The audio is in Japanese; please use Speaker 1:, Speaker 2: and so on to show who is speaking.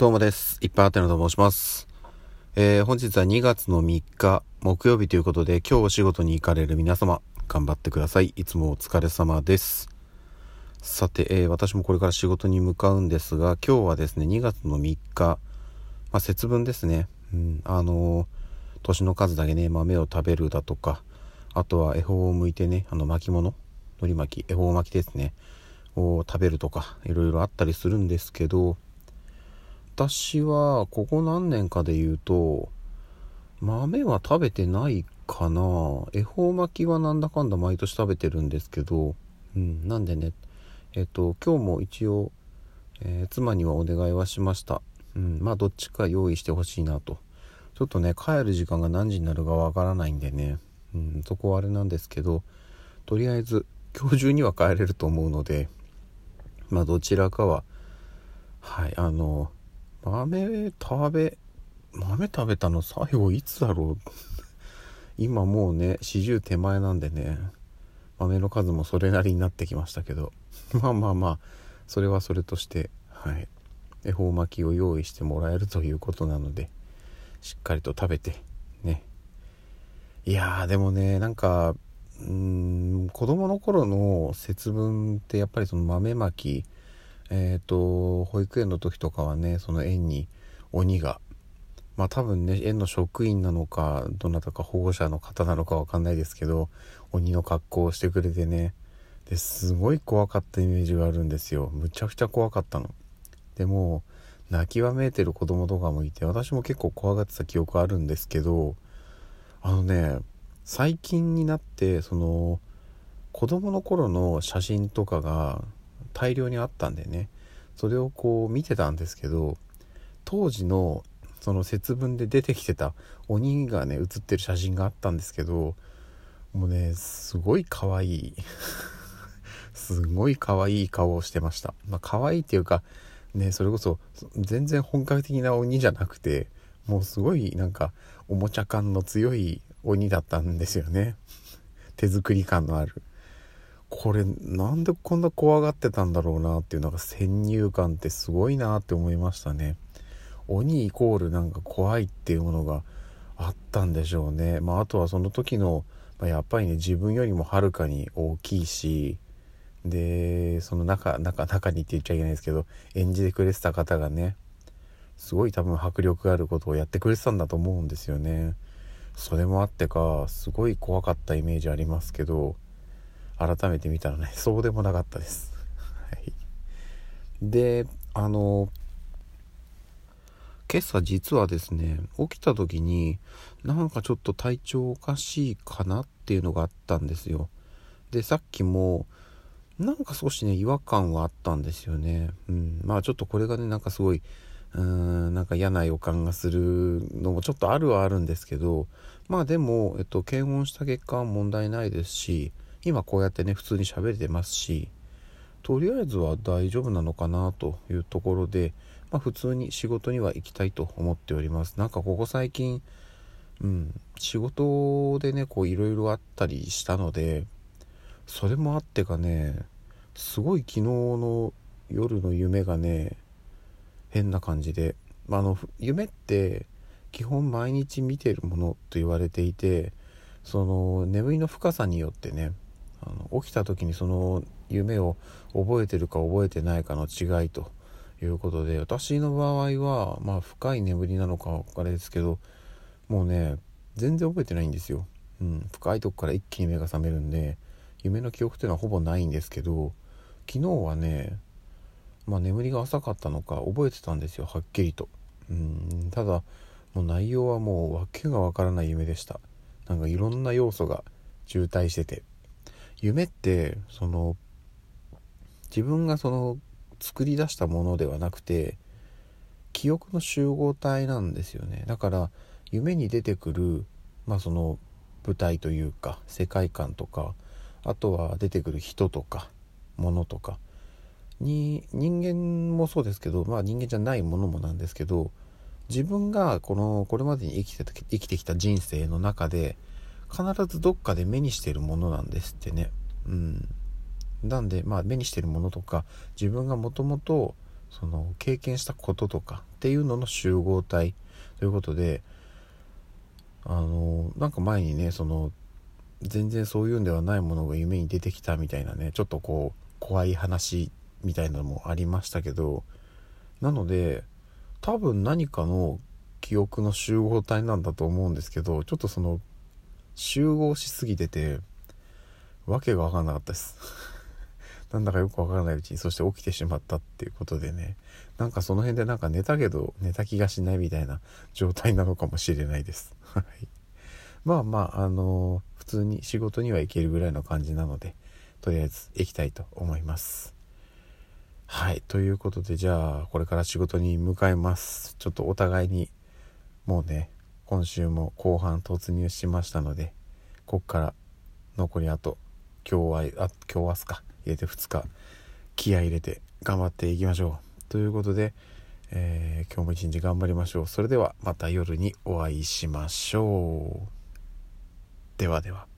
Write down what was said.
Speaker 1: どうもです。いっぱいあてのと申します。えー、本日は2月の3日木曜日ということで、今日お仕事に行かれる皆様、頑張ってください。いつもお疲れ様です。さて、えー私もこれから仕事に向かうんですが、今日はですね、2月の3日、まあ、節分ですね。うん、あのー年の数だけね、豆を食べるだとか、あとは恵方を向いてね、あの巻物、海苔巻き、恵方巻きですね、を食べるとか、いろいろあったりするんですけど、私はここ何年かで言うと豆は食べてないかな。恵方巻きはなんだかんだ毎年食べてるんですけど、うん、なんでね。えっと今日も一応、えー妻にはお願いはしました、うん、まあどっちか用意してほしいなと。ちょっとね帰る時間が何時になるかわからないんでね、うん、そこはあれなんですけどとりあえず今日中には帰れると思うのでまあどちらかははいあの豆食べ豆食べたの最後いつだろう？今もうね40手前なんでね豆の数もそれなりになってきましたけど。まあまあまあそれはそれとしてはい。恵方巻きを用意してもらえるということなのでしっかりと食べてね。いやーでもねなんかうーん子供の頃の節分ってやっぱりその豆まきえっ、と保育園の時とかはねその園に鬼がまあ多分ね園の職員なのかどなたか保護者の方なのかわかんないですけど鬼の格好をしてくれてね。ですごい怖かったイメージがあるんですよ。むちゃくちゃ怖かったの。でも泣きわめいてる子供とかもいて私も結構怖がってた記憶あるんですけどあのね最近になってその子供の頃の写真とかが大量にあったんでね。それをこう見てたんですけど当時のその節分で出てきてた鬼がね写ってる写真があったんですけどもうねすごい可愛い。すごい可愛い顔をしてました。まあ可愛いっていうかねそれこそ全然本格的な鬼じゃなくてもうすごいなんかおもちゃ感の強い鬼だったんですよね。手作り感のある。これなんでこんな怖がってたんだろうなっていうなんか先入観ってすごいなって思いましたね。鬼イコールなんか怖いっていうものがあったんでしょうね。まああとはその時の、まあ、やっぱりね自分よりもはるかに大きいしでその中中中にって言っちゃいけないですけど演じてくれてた方がねすごい多分迫力があることをやってくれてたんだと思うんですよね。それもあってかすごい怖かったイメージありますけど改めて見たらね そうでもなかったです、はい、であの今朝実はですね起きた時になんかちょっと体調おかしいかなっていうのがあったんですよ。でさっきもなんか少しね違和感はあったんですよね。うん。まあちょっとこれがねなんかすごいうーんなんか嫌な予感がするのもちょっとあるはあるんですけどまあでも、えっと、検温した結果は問題ないですし今こうやってね普通に喋れてますしとりあえずは大丈夫なのかなというところで、まあ、普通に仕事には行きたいと思っております。なんかここ最近うん仕事でねこういろいろあったりしたのでそれもあってかねすごい昨日の夜の夢がね変な感じで、まあ、あの夢って基本毎日見てるものと言われていてその眠りの深さによってねあの起きた時にその夢を覚えてるか覚えてないかの違いということで私の場合はまあ深い眠りなのかあれですけどもうね全然覚えてないんですよ、うん、深いとこから一気に目が覚めるんで夢の記憶っていうのはほぼないんですけど昨日はねまあ眠りが浅かったのか覚えてたんですよはっきりと。うんただもう内容はもう訳がわからない夢でした。なんかいろんな要素が渋滞してて。夢ってその自分がその作り出したものではなくて記憶の集合体なんですよね。だから夢に出てくるまあその舞台というか世界観とかあとは出てくる人とか物とかに人間もそうですけどまあ人間じゃないものもなんですけど自分がこのこれまでに生きて生きてきた人生の中で必ずどっかで目にしてるものなんですってね。うん。なんでまあ目にしてるものとか自分がもともとその経験したこととかっていうのの集合体ということであのなんか前にねその全然そういうんではないものが夢に出てきたみたいなねちょっとこう怖い話みたいなのもありましたけどなので多分何かの記憶の集合体なんだと思うんですけどちょっとその集合しすぎててわけが分かんなかったです。なんだかよくわからないうちにそして起きてしまったっていうことでね。なんかその辺でなんか寝たけど寝た気がしないみたいな状態なのかもしれないです。はい。まあまああのー、普通に仕事には行けるぐらいの感じなのでとりあえず行きたいと思います。はい。ということでじゃあこれから仕事に向かいます。ちょっとお互いにもうね今週も後半突入しましたのでこっから残りあと今日はあ今日明日か。入れて2日。気合入れて頑張っていきましょう。ということで、えー、今日も一日頑張りましょう。それではまた夜にお会いしましょう。ではでは。